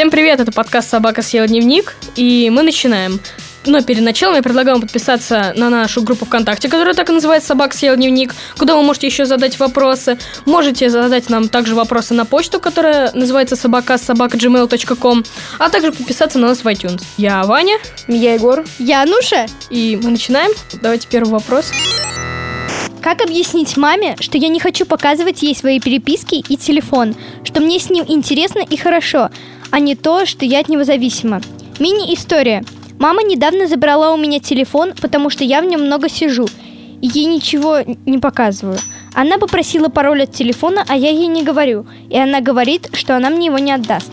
Всем привет, это подкаст «Собака съела дневник», и мы начинаем. Но перед началом я предлагаю вам подписаться на нашу группу ВКонтакте, которая так и называется «Собака съела дневник», куда вы можете еще задать вопросы. Можете задать нам также вопросы на почту, которая называется собака собака gmail.com, а также подписаться на нас в iTunes. Я Ваня. Я Егор. Я Ануша. И мы начинаем. Давайте первый вопрос. Как объяснить маме, что я не хочу показывать ей свои переписки и телефон, что мне с ним интересно и хорошо, а не то, что я от него зависима? Мини-история. Мама недавно забрала у меня телефон, потому что я в нем много сижу, и ей ничего не показываю. Она попросила пароль от телефона, а я ей не говорю, и она говорит, что она мне его не отдаст.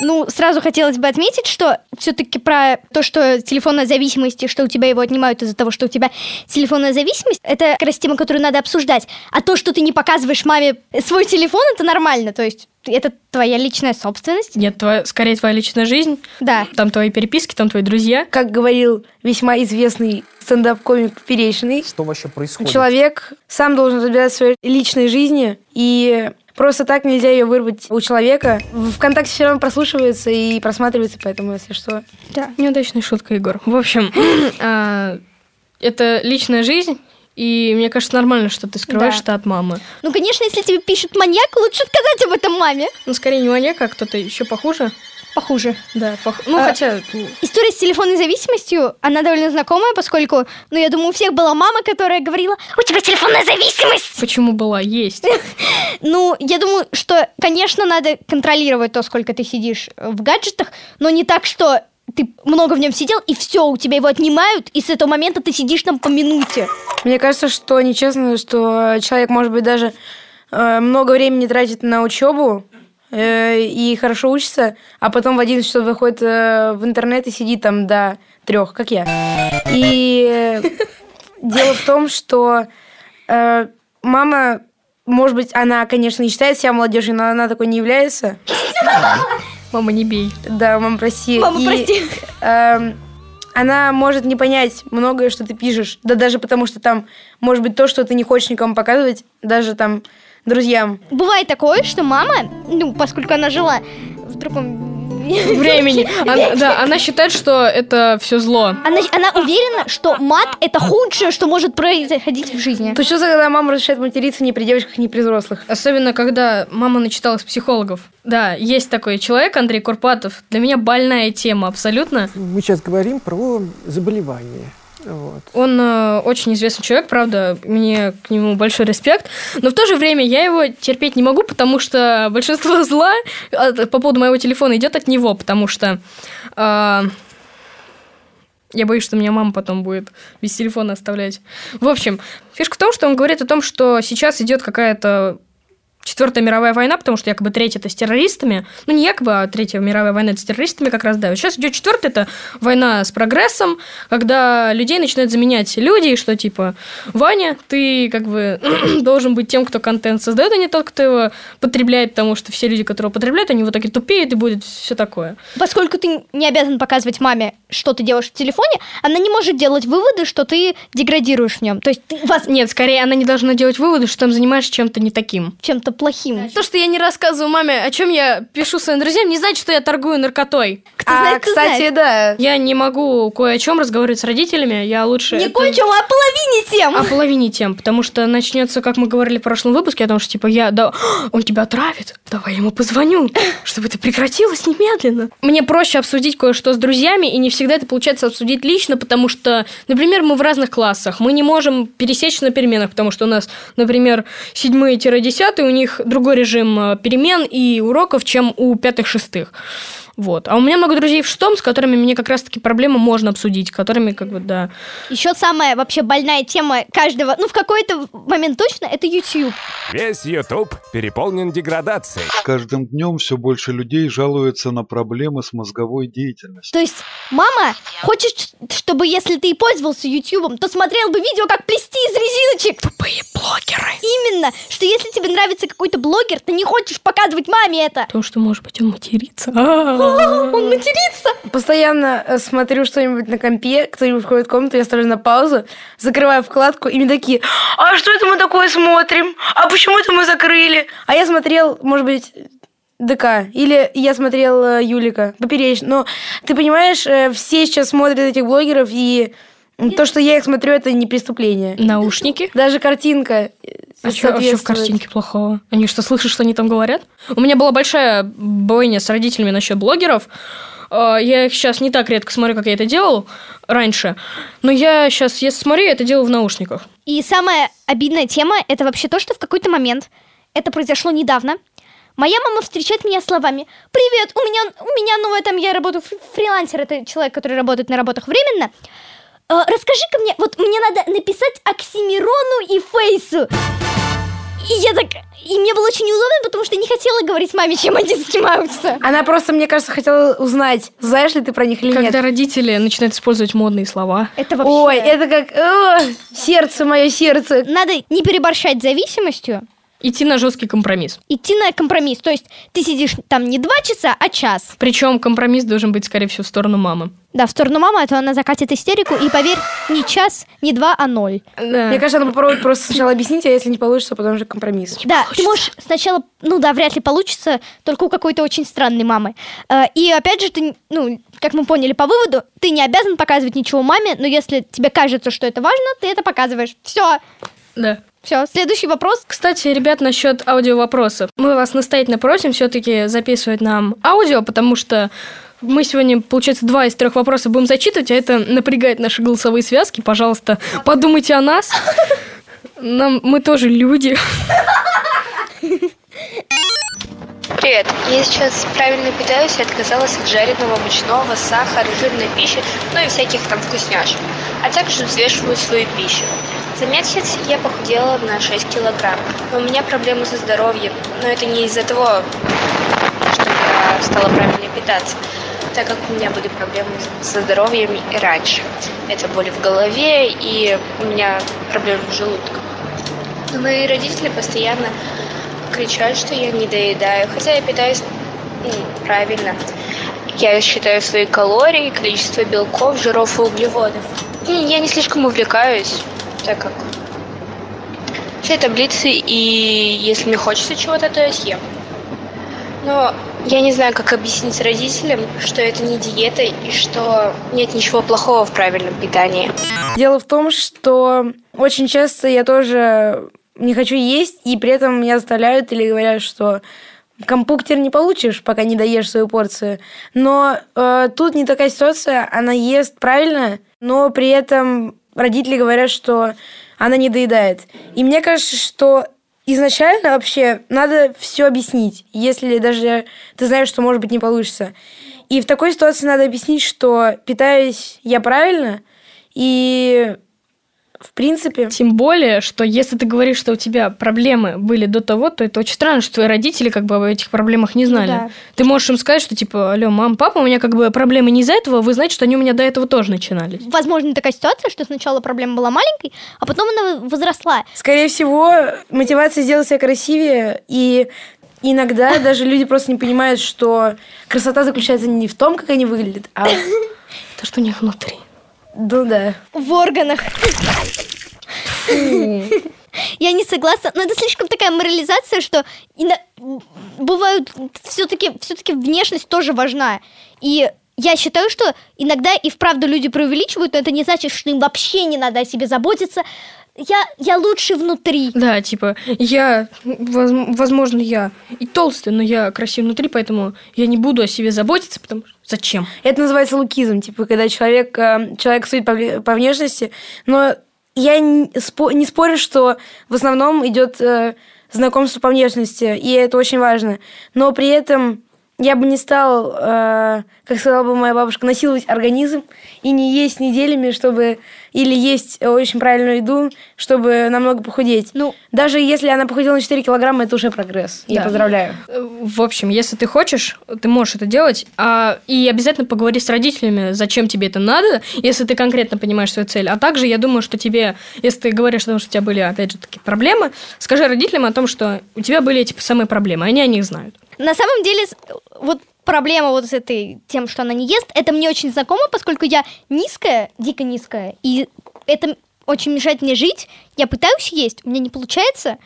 Ну, сразу хотелось бы отметить, что все-таки про то, что телефонная зависимость, что у тебя его отнимают из-за того, что у тебя телефонная зависимость, это как раз тема, которую надо обсуждать. А то, что ты не показываешь маме свой телефон, это нормально. То есть это твоя личная собственность. Нет, твоя, скорее твоя личная жизнь. Да. Там твои переписки, там твои друзья. Как говорил весьма известный стендап-комик Поперечный, Что вообще происходит? человек сам должен разбираться в своей личной жизни, и просто так нельзя ее вырвать у человека. ВКонтакте все равно прослушивается и просматривается, поэтому, если что... Да. Неудачная шутка, Егор. В общем, а, это личная жизнь, и мне кажется, нормально, что ты скрываешь Да. это от мамы. Ну, конечно, если тебе пишет маньяк, лучше сказать об этом маме. Ну, скорее не маньяк, а кто-то еще похуже. Похуже. Да, пох- ну, А, хотя... ну, История с телефонной зависимостью, она довольно знакомая, поскольку, ну, я думаю, у всех была мама, которая говорила, у тебя телефонная зависимость. Почему была? Есть. Ну, я думаю, что, конечно, надо контролировать то, сколько ты сидишь в гаджетах, но не так, что ты много в нем сидел, и все, у тебя его отнимают, и с этого момента ты сидишь там по минуте. Мне кажется, что нечестно, что человек, может быть, даже э, много времени тратит на учебу э, и хорошо учится, а потом в 11 часов выходит э, в интернет и сидит там до трех, как я. И э, дело в том, что э, мама, может быть, она, конечно, не считает себя молодежью, но она такой не является. Мама, не бей. Да, мама, прости. Мама, И, прости. эм, она может не понять многое, что ты пишешь. Да даже потому, что там может быть то, что ты не хочешь никому показывать, даже там друзьям. Бывает такое, что мама, ну, поскольку она жила в другом Времени. Она, да, она считает, что это все зло. Она, она уверена, что мат это худшее, что может происходить в жизни. То что, когда мама разрешает материться ни при девочках, ни при взрослых? Особенно, когда мама начиталась психологов. Да, есть такой человек, Андрей Курпатов. Для меня больная тема абсолютно. Мы сейчас говорим про заболевание. Вот. Он э, очень известный человек, правда, мне к нему большой респект. Но в то же время я его терпеть не могу, потому что большинство зла от- по поводу моего телефона идет от него, потому что э, я боюсь, что меня мама потом будет без телефона оставлять. В общем, фишка в том, что он говорит о том, что сейчас идет какая-то Четвертая мировая война, потому что якобы третья это с террористами. Ну, не якобы, а третья мировая война это с террористами как раз, да. Сейчас идет четвертая, это война с прогрессом, когда людей начинают заменять люди, что типа, Ваня, ты как бы должен быть тем, кто контент создает, а не тот, кто его потребляет, потому что все люди, которые его потребляют, они в итоге тупеют, и будет все такое. Поскольку ты не обязан показывать маме, что ты делаешь в телефоне, она не может делать выводы, что ты деградируешь в нем. То есть ты вас Нет, скорее она не должна делать выводы, что там занимаешься чем-то не таким. чем-то плохим. То, что я не рассказываю маме, о чем я пишу своим друзьям, не значит, что я торгую наркотой. Кто а, знает, кто кстати, знает. да. Я не могу кое о чем разговаривать с родителями, я лучше... Не это- кончим, а половине тем. О половине тем, потому что начнется, как мы говорили в прошлом выпуске, о том, что типа я, да, он тебя отравит, давай я ему позвоню, чтобы это прекратилось немедленно. Мне проще обсудить кое-что с друзьями, и не всегда это получается обсудить лично, потому что, например, мы в разных классах, мы не можем пересечься на переменах, потому что у нас, например, седьмые-десятые, у них другой режим э, перемен и уроков, чем у пятых-шестых. Вот. А у меня много друзей в шестом, с которыми мне как раз-таки проблемы можно обсудить, которыми, как бы, да, Еще самая вообще больная тема каждого, ну в какой-то момент точно, это YouTube. Весь YouTube переполнен деградацией. С каждым днем все больше людей жалуются на проблемы с мозговой деятельностью. То есть мама хочет, чтобы если ты и пользовался YouTube, то смотрел бы видео, как плести из резиночек. тупые блогеры. Именно, что если тебе нравится какой-то блогер, ты не хочешь показывать маме это. Потому что, может быть, он матерится. А-а-а. Он матерится. Постоянно э, смотрю что-нибудь на компе, кто-нибудь входит в комнату, я ставлю на паузу, закрываю вкладку, и мне такие, а что это мы такое смотрим? А почему это мы закрыли? А я смотрел, может быть, ДК. Или я смотрел э, Юлика. Поперечный. Но ты понимаешь, э, все сейчас смотрят этих блогеров, и то, что я их смотрю, это не преступление. Наушники. Даже картинка А что в картинке плохого? Они что, слышат, что они там говорят? У меня была большая бойня с родителями насчет блогеров. Э, Я их сейчас не так редко смотрю, как я это делал раньше. Но я сейчас, если смотрю, я это делаю в наушниках. И самая обидная тема – это вообще то, что в какой-то момент, это произошло недавно, моя мама встречает меня словами «Привет, у меня, у меня новое там, я работаю, фри- фрилансер, это человек, который работает на работах временно. Э, Расскажи-ка мне, вот мне надо написать Оксимирону и Фейсу». И я так... И мне было очень неудобно, потому что я не хотела говорить маме, чем они занимаются. Она просто, мне кажется, хотела узнать, знаешь ли ты про них или Когда нет. родители начинают использовать модные слова. Это вообще... Ой, это как о, сердце, мое сердце. Надо не переборщать зависимостью, Идти на жесткий компромисс. идти на компромисс. То есть ты сидишь там не два часа, а час. Причем компромисс должен быть, скорее всего, в сторону мамы. Да, в сторону мамы, а то она закатит истерику. И поверь, не час, не два, а ноль. Да. Мне кажется, она попробует просто сначала объяснить, а если не получится, потом же компромисс. Да, ты можешь сначала, ну да, вряд ли получится, только у какой-то очень странной мамы. Э, И опять же, ты, ну, как мы поняли по выводу, ты не обязан показывать ничего маме, но если тебе кажется, что это важно, ты это показываешь. Все, Да. все. Следующий вопрос. Кстати, ребят, насчет аудиовопросов. Мы вас настоятельно просим все-таки записывать нам аудио, потому что мы сегодня, получается, два из трех вопросов будем зачитывать, а это напрягает наши голосовые связки. Пожалуйста, подумайте о нас. Нам, мы тоже люди. Привет. Я сейчас правильно питаюсь и отказалась от жареного, мучного, сахара, жирной пищи, ну и всяких там вкусняшек. А также взвешиваю свою пищу. За месяц я похудела на 6 килограмм. Но у меня проблемы со здоровьем. Но это не из-за того, что я стала правильно питаться, так как у меня были проблемы со здоровьем и раньше. Это боли в голове и у меня проблемы с желудком. Но мои родители постоянно кричат, что я не доедаю, хотя я питаюсь ну, правильно. Я считаю свои калории, количество белков, жиров и углеводов. И я не слишком увлекаюсь, так как все таблицы, и если мне хочется чего-то, то я съем. Но я не знаю, как объяснить родителям, что это не диета и что нет ничего плохого в правильном питании. Дело в том, что очень часто я тоже не хочу есть, и при этом меня заставляют или говорят, что компуктер не получишь, пока не доешь свою порцию. Но э, тут не такая ситуация, она ест правильно, но при этом родители говорят, что она не доедает. И мне кажется, что изначально вообще надо все объяснить, если даже ты знаешь, что, может быть, не получится. И в такой ситуации надо объяснить, что питаюсь я правильно, и в принципе... Тем более, что если ты говоришь, что у тебя проблемы были до того, то это очень странно, что твои родители как бы об этих проблемах не знали. да. Ты можешь им сказать, что типа, алло, мам, папа, у меня как бы проблемы не из-за этого, вы знаете, что они у меня до этого тоже начинались. Возможно, такая ситуация, что сначала проблема была маленькой, а потом она возросла. Скорее всего, мотивация сделать себя красивее, и иногда даже люди просто не понимают, что красота заключается не в том, как они выглядят, а... То, что у них внутри. Ну да. В органах. Я не согласна, но это слишком такая морализация, что бывают все-таки все-таки внешность тоже важна. И я считаю, что иногда и вправду люди преувеличивают, но это не значит, что им вообще не надо о себе заботиться. Я, я лучше внутри. Да, типа, я, воз- возможно, я и толстый, но я красивый внутри, поэтому я не буду о себе заботиться, потому что зачем? Это называется лукизм, типа, когда человек, э, человек судит по, по внешности, но я не, спо- не спорю, что в основном идет э, знакомство по внешности, и это очень важно. Но при этом я бы не стал, э, как сказала бы моя бабушка, насиловать организм и не есть неделями, чтобы... Или есть очень правильную еду, чтобы намного похудеть. Ну, Даже если она похудела на 4 килограмма, это уже прогресс. Я Да. поздравляю. Э, В общем, если ты хочешь, ты можешь это делать, а, и обязательно поговори с родителями, зачем тебе это надо, если ты конкретно понимаешь свою цель. А также я думаю, что тебе, если ты говоришь о том, что у тебя были, опять же, такие проблемы, скажи родителям о том, что у тебя были эти самые проблемы, они о них знают. На самом деле, вот проблема вот с этой тем, что она не ест, это мне очень знакомо, поскольку я низкая, дико низкая, и это очень мешает мне жить. Я пытаюсь есть, у меня не получается.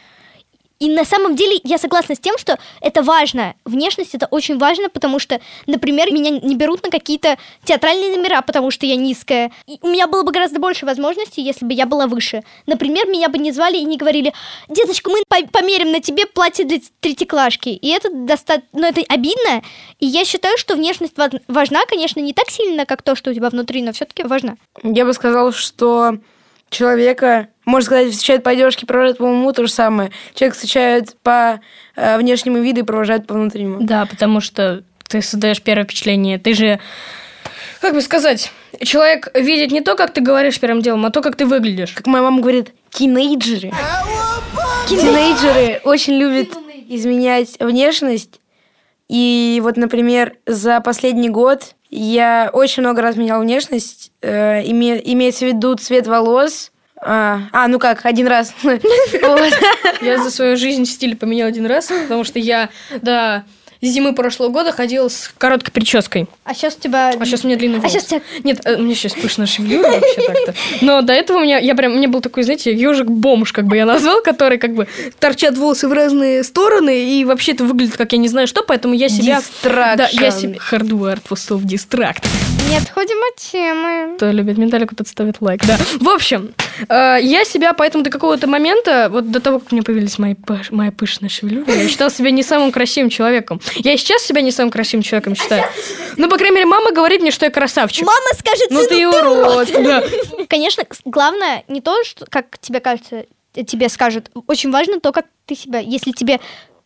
И на самом деле я согласна с тем, что это важно. Внешность это очень важно, потому что, например, меня не берут на какие-то театральные номера, потому что я низкая. И у меня было бы гораздо больше возможностей, если бы я была выше. Например, меня бы не звали и не говорили, деточка, мы по- померим на тебе платье для третьеклашки. И это достаточно, ну это обидно. И я считаю, что внешность ва- важна, конечно, не так сильно, как то, что у тебя внутри, но все-таки важна. Я бы сказал, что человека, можно сказать, встречают по одежке, провожают по уму, то же самое. Человек встречают по э, внешнему виду и провожают по внутреннему. Да, потому что ты создаешь первое впечатление. Ты же, как бы сказать, человек видит не то, как ты говоришь первым делом, а то, как ты выглядишь. Как моя мама говорит, тинейджеры. Тинейджеры очень любят изменять внешность. И вот, например, за последний год я очень много раз меняла внешность. Э, име- имеется в виду цвет волос. А, а, ну как, один раз. Я за свою жизнь стиль поменял один раз, потому что я зимы прошлого года ходила с короткой прической. А сейчас у тебя... А сейчас у меня длинный А волос. сейчас у тебя... Нет, э, у меня сейчас пышная шевелюра вообще так-то. Но до этого у меня, я прям, меня был такой, знаете, ежик-бомж, как бы я назвал, который как бы торчат волосы в разные стороны, и вообще это выглядит как я не знаю что, поэтому я себя... Да, я себя... Hardware of дистракт. Не отходим от темы. Кто любит металлику, тот ставит лайк. Да. В общем, э, я себя поэтому до какого-то момента, вот до того, как у меня появились мои, пыш- моя пышная шевелюра, я считала себя не самым красивым человеком. Я и сейчас себя не самым красивым человеком считаю. Ну, по крайней мере, мама говорит мне, что я красавчик. Мама скажет, ну сыну, ты урод. Да. Конечно, главное не то, что, как тебе кажется, э, тебе скажут. Очень важно то, как ты себя... Если тебе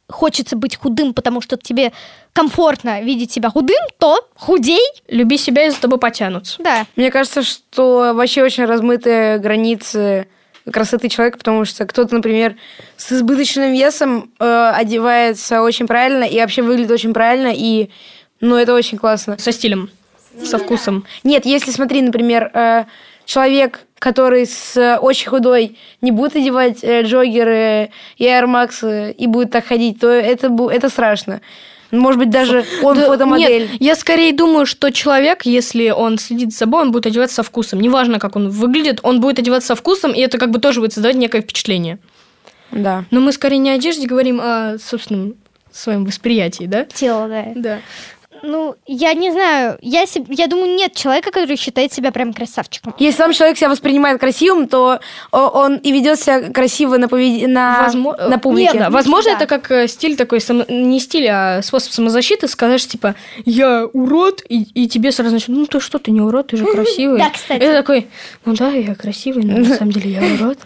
хочется быть худым, потому что тебе комфортно видеть себя худым, то худей. Люби себя, и за тобой потянутся. Да. Мне кажется, что вообще очень размытые границы красоты человека, потому что кто-то, например, с избыточным весом э, одевается очень правильно и вообще выглядит очень правильно, и ну это очень классно. Со стилем, со вкусом. Нет, если смотри, например, э, человек, который с э, очень худой не будет одевать э, джоггеры и Air Max и будет так ходить, то это, это страшно. Может быть, даже он Да, фотомодель. Нет, я скорее думаю, что человек, если он следит за собой, он будет одеваться со вкусом. Неважно, как он выглядит, он будет одеваться со вкусом, и это как бы тоже будет создавать некое впечатление. Да. Но мы скорее не о одежде говорим, а о собственном своем восприятии, да? Тело, да. Да. Ну, я не знаю. Я, себ- я думаю, нет человека, который считает себя прям красавчиком. Если сам человек себя воспринимает красивым, то он и ведет себя красиво на, повед- на, Возмо- на публике. Нет, да, возможно, Да. это как э, стиль такой, само- не стиль, а способ самозащиты, сказать, типа, я урод, и, и тебе сразу начнут, ну ты что, ты не урод, ты же красивый. Да, кстати. Ты такой, ну да, я красивый, но на самом деле я урод.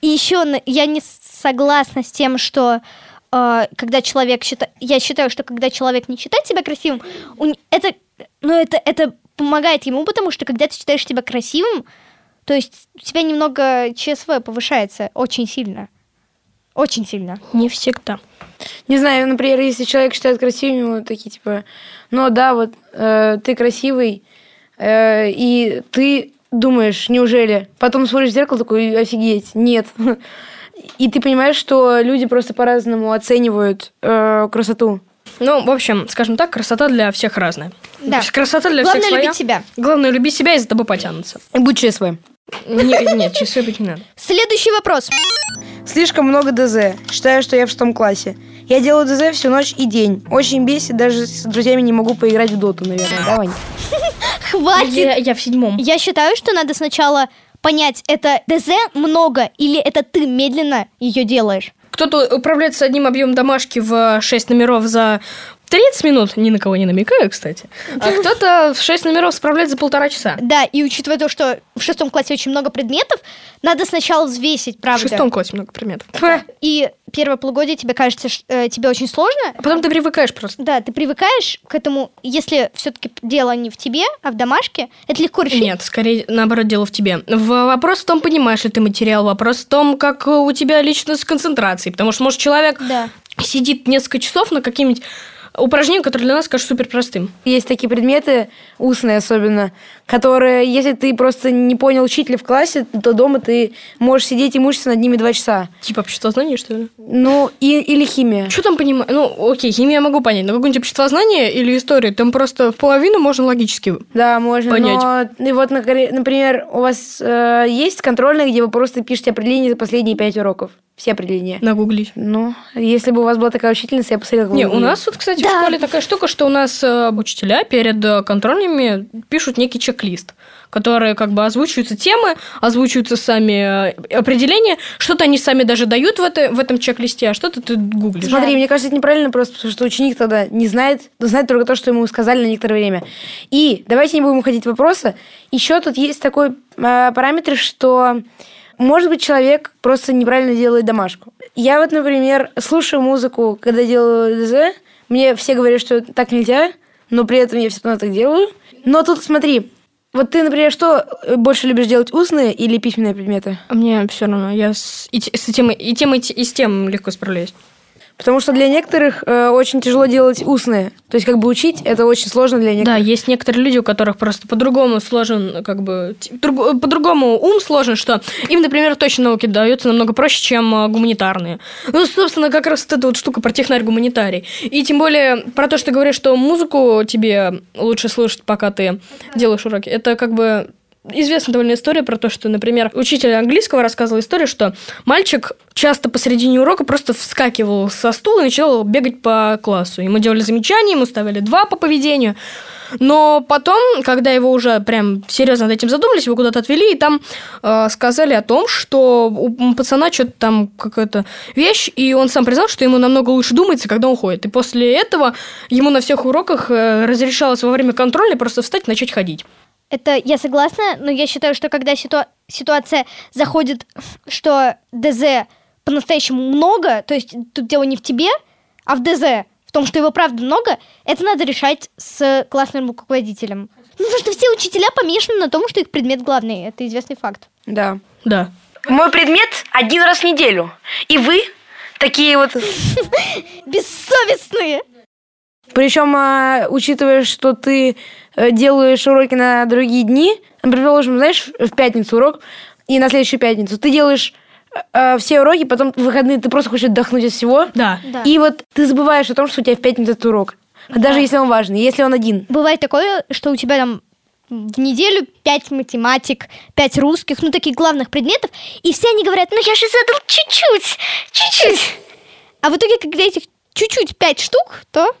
И еще я не согласна с тем, что э, когда человек считает... Я считаю, что когда человек не считает себя красивым, это, ну, это, это помогает ему, потому что когда ты считаешь себя красивым, то есть у тебя немного ЧСВ повышается очень сильно. Очень сильно. Не всегда. Не знаю, например, если человек считает красивым, ему такие типа, ну да, вот э, ты красивый, э, и ты думаешь, неужели? Потом смотришь в зеркало такой, офигеть, нет. И ты понимаешь, что люди просто по-разному оценивают э, красоту. Ну, в общем, скажем так, красота для всех разная. Да. Красота для Главное всех своя. любить себя. Главное любить себя и за тобой потянутся. И будь ЧСВ. Не- Нет, часы быть не надо. Следующий вопрос. Слишком много ДЗ. Считаю, что я в шестом классе. Я делаю ДЗ всю ночь и день. Очень бесит, даже с друзьями не могу поиграть в доту, наверное. Да, Вань? Хватит. Я, я в седьмом. Я считаю, что надо сначала понять, это ДЗ много или это ты медленно ее делаешь. Кто-то управляется одним объемом домашки в 6 номеров за 30 минут, ни на кого не намекаю, кстати. А кто-то в 6 номеров справляется за полтора часа. Да, и учитывая то, что в шестом классе очень много предметов, надо сначала взвесить, В правда. шестом классе много предметов. И первое полугодие тебе кажется, ш- э, тебе очень сложно. А потом ты привыкаешь просто. Да, ты привыкаешь к этому, если все-таки дело не в тебе, а в домашке, это легко решить. Нет, скорее, наоборот, дело в тебе. В- Вопрос в том, понимаешь ли ты материал, вопрос в том, как у тебя лично с концентрацией. Потому что, может, человек Да. сидит несколько часов на каким-нибудь упражнением, которое для нас кажется супер простым. Есть такие предметы, устные особенно, которые, если ты просто не понял учителя в классе, то дома ты можешь сидеть и мучиться над ними два часа. Типа обществознание, что ли? Ну, и, или химия. Что там понимать? Ну, окей, химию я могу понять, но какое-нибудь обществознание или историю, там просто в половину можно логически. Да, можно. Понять. Но, и вот, например, у вас э, есть контрольная, где вы просто пишете определение за последние пять уроков. Все определения. Нагуглить. Ну, если бы у вас была такая учительница, я посмотрела. Не, у нас вот, кстати, в Да. школе такая штука, что у нас э, учителя перед э, контрольными пишут некий чек-лист, которые как бы озвучиваются темы, озвучиваются сами э, определения, что-то они сами даже дают в, это, в этом чек-листе, а что-то ты гуглишь. Смотри, мне кажется, это неправильно просто, потому что ученик тогда не знает, знает только то, что ему сказали на некоторое время. И давайте не будем уходить в вопросы. Еще тут есть такой э, параметр, что может быть человек просто неправильно делает домашку. Я вот, например, слушаю музыку, когда делаю ДЗ, мне все говорят, что так нельзя, но при этом я все равно так делаю. Но тут смотри, вот ты, например, что больше любишь делать, устные или письменные предметы? Мне все равно, я с, и, с тем, и тем, и, и с тем легко справляюсь. Потому что для некоторых э, очень тяжело делать устные. То есть как бы учить это очень сложно для Да, некоторых. есть некоторые люди, у которых просто по-другому сложен, как бы, друг- по-другому ум сложен, что им, например, точно науки даются намного проще, чем а, гуманитарные. Ну, собственно, как раз вот эта вот штука про технарь-гуманитарий. И тем более про то, что ты говоришь, что музыку тебе лучше слушать, пока ты делаешь уроки, это как бы Известная довольно история про то, что, например, учитель английского рассказывал историю, что мальчик часто посередине урока просто вскакивал со стула и начал бегать по классу. Ему делали замечания, ему ставили два по поведению. Но потом, когда его уже прям серьезно над этим задумались, его куда-то отвели, и там э, сказали о том, что у пацана что-то там какая-то вещь, и он сам признал, что ему намного лучше думается, когда он ходит. И после этого ему на всех уроках э, разрешалось во время контроля просто встать и начать ходить. Это я согласна, но я считаю, что когда ситуа- ситуация заходит, что ДЗ по-настоящему много, то есть тут дело не в тебе, а в ДЗ, в том, что его правда много, это надо решать с классным руководителем. Ну, потому что все учителя помешаны на том, что их предмет главный. Это известный факт. Да. Да. Мой предмет один раз в неделю. И вы такие вот... Бессовестные! Причем, а, учитывая, что ты делаешь уроки на другие дни, например, предположим, знаешь, в пятницу урок, и на следующую пятницу ты делаешь э, все уроки, потом в выходные ты просто хочешь отдохнуть от всего. Да. Да. И вот ты забываешь о том, что у тебя в пятницу этот урок. Даже если он важный, если он один. Бывает такое, что у тебя там в неделю пять математик, пять русских, ну, таких главных предметов, и все они говорят, ну, я же задал чуть-чуть, чуть-чуть. А в итоге, когда этих чуть-чуть пять штук, то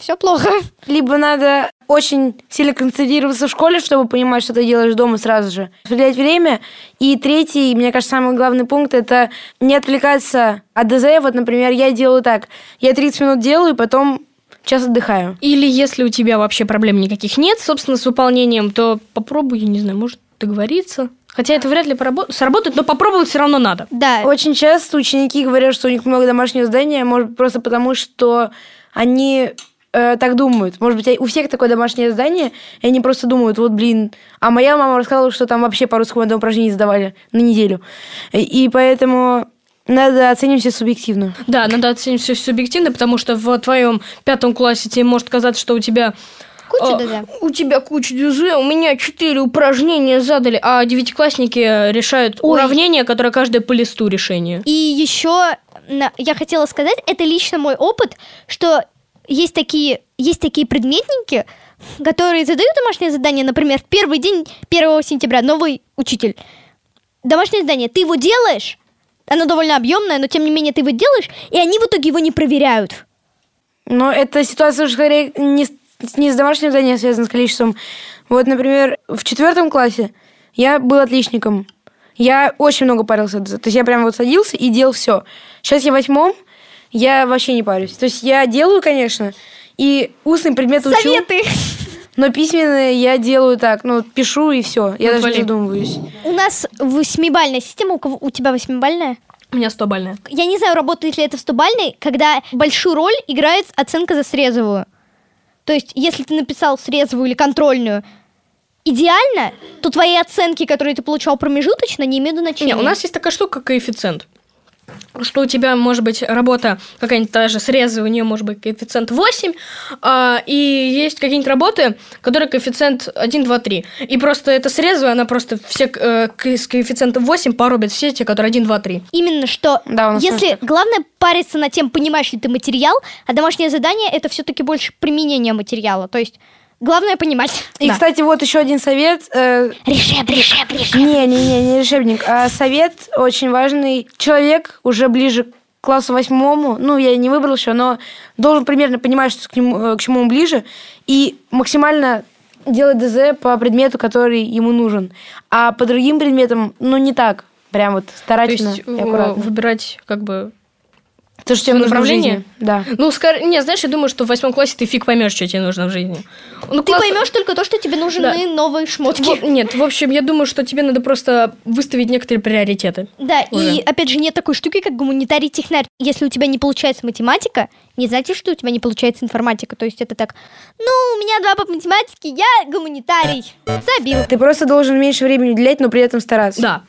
все плохо. Либо надо очень сильно концентрироваться в школе, чтобы понимать, что ты делаешь дома сразу же. Распределять время. И третий, мне кажется, самый главный пункт – это не отвлекаться от ДЗ. Вот, например, я делаю так. Я 30 минут делаю, потом час отдыхаю. Или если у тебя вообще проблем никаких нет, собственно, с выполнением, то попробуй, я не знаю, может договориться. Хотя это вряд ли порабо- сработает, но попробовать все равно надо. Да, Очень часто ученики говорят, что у них много домашнего задания, может просто потому, что они э, так думают. Может быть, у всех такое домашнее задание, и они просто думают, вот, блин, а моя мама рассказала, что там вообще по русскому одно упражнение задавали на неделю. И, и поэтому надо оценивать все субъективно. Да, надо оценить все субъективно, потому что в твоем пятом классе тебе может казаться, что у тебя куча а, ДЗ. У тебя куча ДЗ, у меня четыре упражнения задали, а девятиклассники решают Ой. уравнения, которые каждое по листу решение. И еще я хотела сказать, это лично мой опыт, что есть такие, есть такие предметники, которые задают домашнее задание, например, в первый день 1 сентября, новый учитель. Домашнее задание, ты его делаешь, оно довольно объемное, но тем не менее ты его делаешь, и они в итоге его не проверяют. Но эта ситуация уже скорее не не с домашним заданием связана с количеством. Вот, например, в четвертом классе я был отличником. Я очень много парился. То есть я прям вот садился и делал все. Сейчас я в восьмом, я вообще не парюсь. То есть я делаю, конечно, и устный предмет учу, Советы! но письменные я делаю так, ну, пишу и все. Я Вот даже не задумываюсь. У нас восьмибальная система, у, кого, у тебя восьмибальная? У меня 100 бальная. Я не знаю, работает ли это в 100-бальной, когда большую роль играет оценка за срезовую. То есть, если ты написал срезовую или контрольную идеально, то твои оценки, которые ты получал промежуточно, не имеют значения. Не, у нас есть такая штука, как коэффициент. Что у тебя может быть работа какая-нибудь та же срезы, у нее может быть коэффициент 8, а, и есть какие-нибудь работы, которые коэффициент 1, 2, 3. И просто эта срезы, она просто все э, с коэффициентом 8 порубит все те, которые 1, 2, 3. Именно что, Да, если главное париться над тем, понимаешь ли ты материал, а домашнее задание это все-таки больше применение материала. То есть главное понимать. И, Да. кстати, вот еще один совет. э, Решеб, решеб, решеб. Не, не, не, не решебник, а совет очень важный. Человек уже ближе к классу восьмому, ну, я не выбрал еще, но должен примерно понимать, что к, нему, э, к чему он ближе, и максимально делать ДЗ по предмету, который ему нужен. А по другим предметам, ну, не так. Прям вот То старательно есть и э, аккуратно. выбирать как бы... То, что тебе нужно в направление? жизни. Да. Ну, скор- не, знаешь, я думаю, что в восьмом классе ты фиг поймешь, что тебе нужно в жизни. Ну, Ты класс- поймешь только то, что тебе нужны новые шмотки. Во- Нет, в общем, я думаю, что тебе надо просто выставить некоторые приоритеты. Да, Уже. и опять же нет такой штуки, как гуманитарий технарь. Если у тебя не получается математика, не значит, что у тебя не получается информатика. То есть это так, ну, у меня два по математике, я гуманитарий. Забил. Ты просто должен меньше времени уделять, но при этом стараться. Да,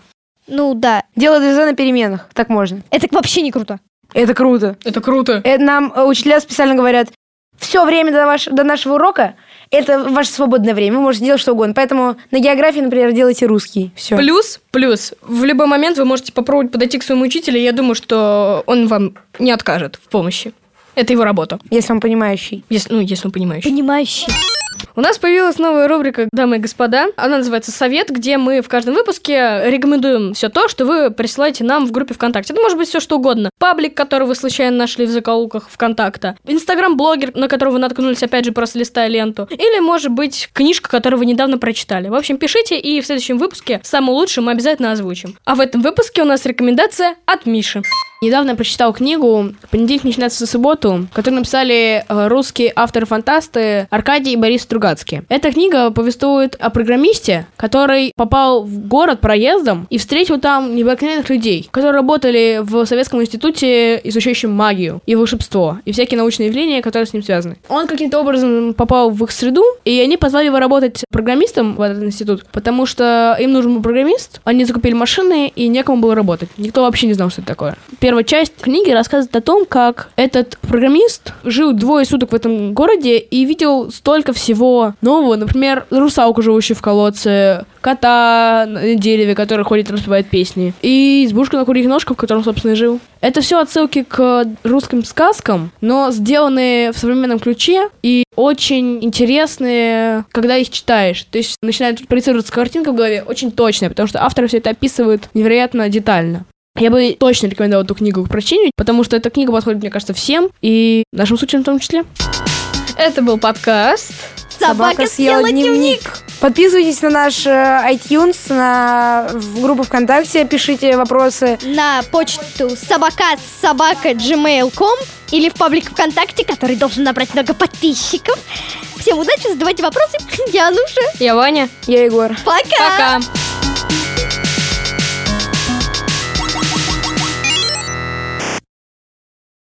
Ну да, Делай ДЗ на переменах. Так можно. это вообще не круто. Это круто. это круто. Это нам э, учителя специально говорят, все время до, ваш- до нашего урока это ваше свободное время, вы можете делать что угодно. Поэтому на географии, например, делайте русский. Все. Плюс, плюс, в любой момент вы можете попробовать подойти к своему учителю, и я думаю, что он вам не откажет в помощи. Это его работа, Если он понимающий. если, ну, если он понимающий. Понимающий. У нас появилась новая рубрика «Дамы и господа». Она называется «Совет», где мы в каждом выпуске рекомендуем все то, что вы присылаете нам в группе ВКонтакте. Это может быть все что угодно. Паблик, который вы случайно нашли в закоулках ВКонтакта. Инстаграм-блогер, на которого вы наткнулись, опять же, просто листая ленту. Или, может быть, книжка, которую вы недавно прочитали. В общем, пишите, и в следующем выпуске самую лучшую мы обязательно озвучим. А в этом выпуске у нас рекомендация от Миши. Недавно я прочитал книгу «Понедельник начинается в субботу», которую написали э, русские авторы-фантасты Аркадий и Борис Стругацкий. Эта книга повествует о программисте, который попал в город проездом и встретил там необыкновенных людей, которые работали в Советском институте, изучающем магию и волшебство, и всякие научные явления, которые с ним связаны. Он каким-то образом попал в их среду, и они позвали его работать программистом в этот институт, потому что им нужен был программист, они закупили машины, и некому было работать. Никто вообще не знал, что это такое. Первая часть книги рассказывает о том, как этот программист жил двое суток в этом городе и видел столько всего нового. Например, русалку, живущую в колодце, кота на дереве, который ходит и распевает песни, и избушку на курьих ножках, в котором, собственно, и жил. Это все отсылки к русским сказкам, но сделанные в современном ключе и очень интересные, когда их читаешь. То есть начинает проецироваться картинка в голове очень точная, потому что авторы все это описывают невероятно детально. Я бы точно рекомендовала эту книгу к прочтению, потому что эта книга подходит, мне кажется, всем, и нашим случаям в том числе. Это был подкаст. Собака съела дневник. Подписывайтесь на наш э, iTunes, на в группу ВКонтакте, пишите вопросы. На почту собака собака gmail.com или в паблик ВКонтакте, который должен набрать много подписчиков. Всем удачи, задавайте вопросы. Я Ануша. Я Ваня. Я Егор. Пока! Пока.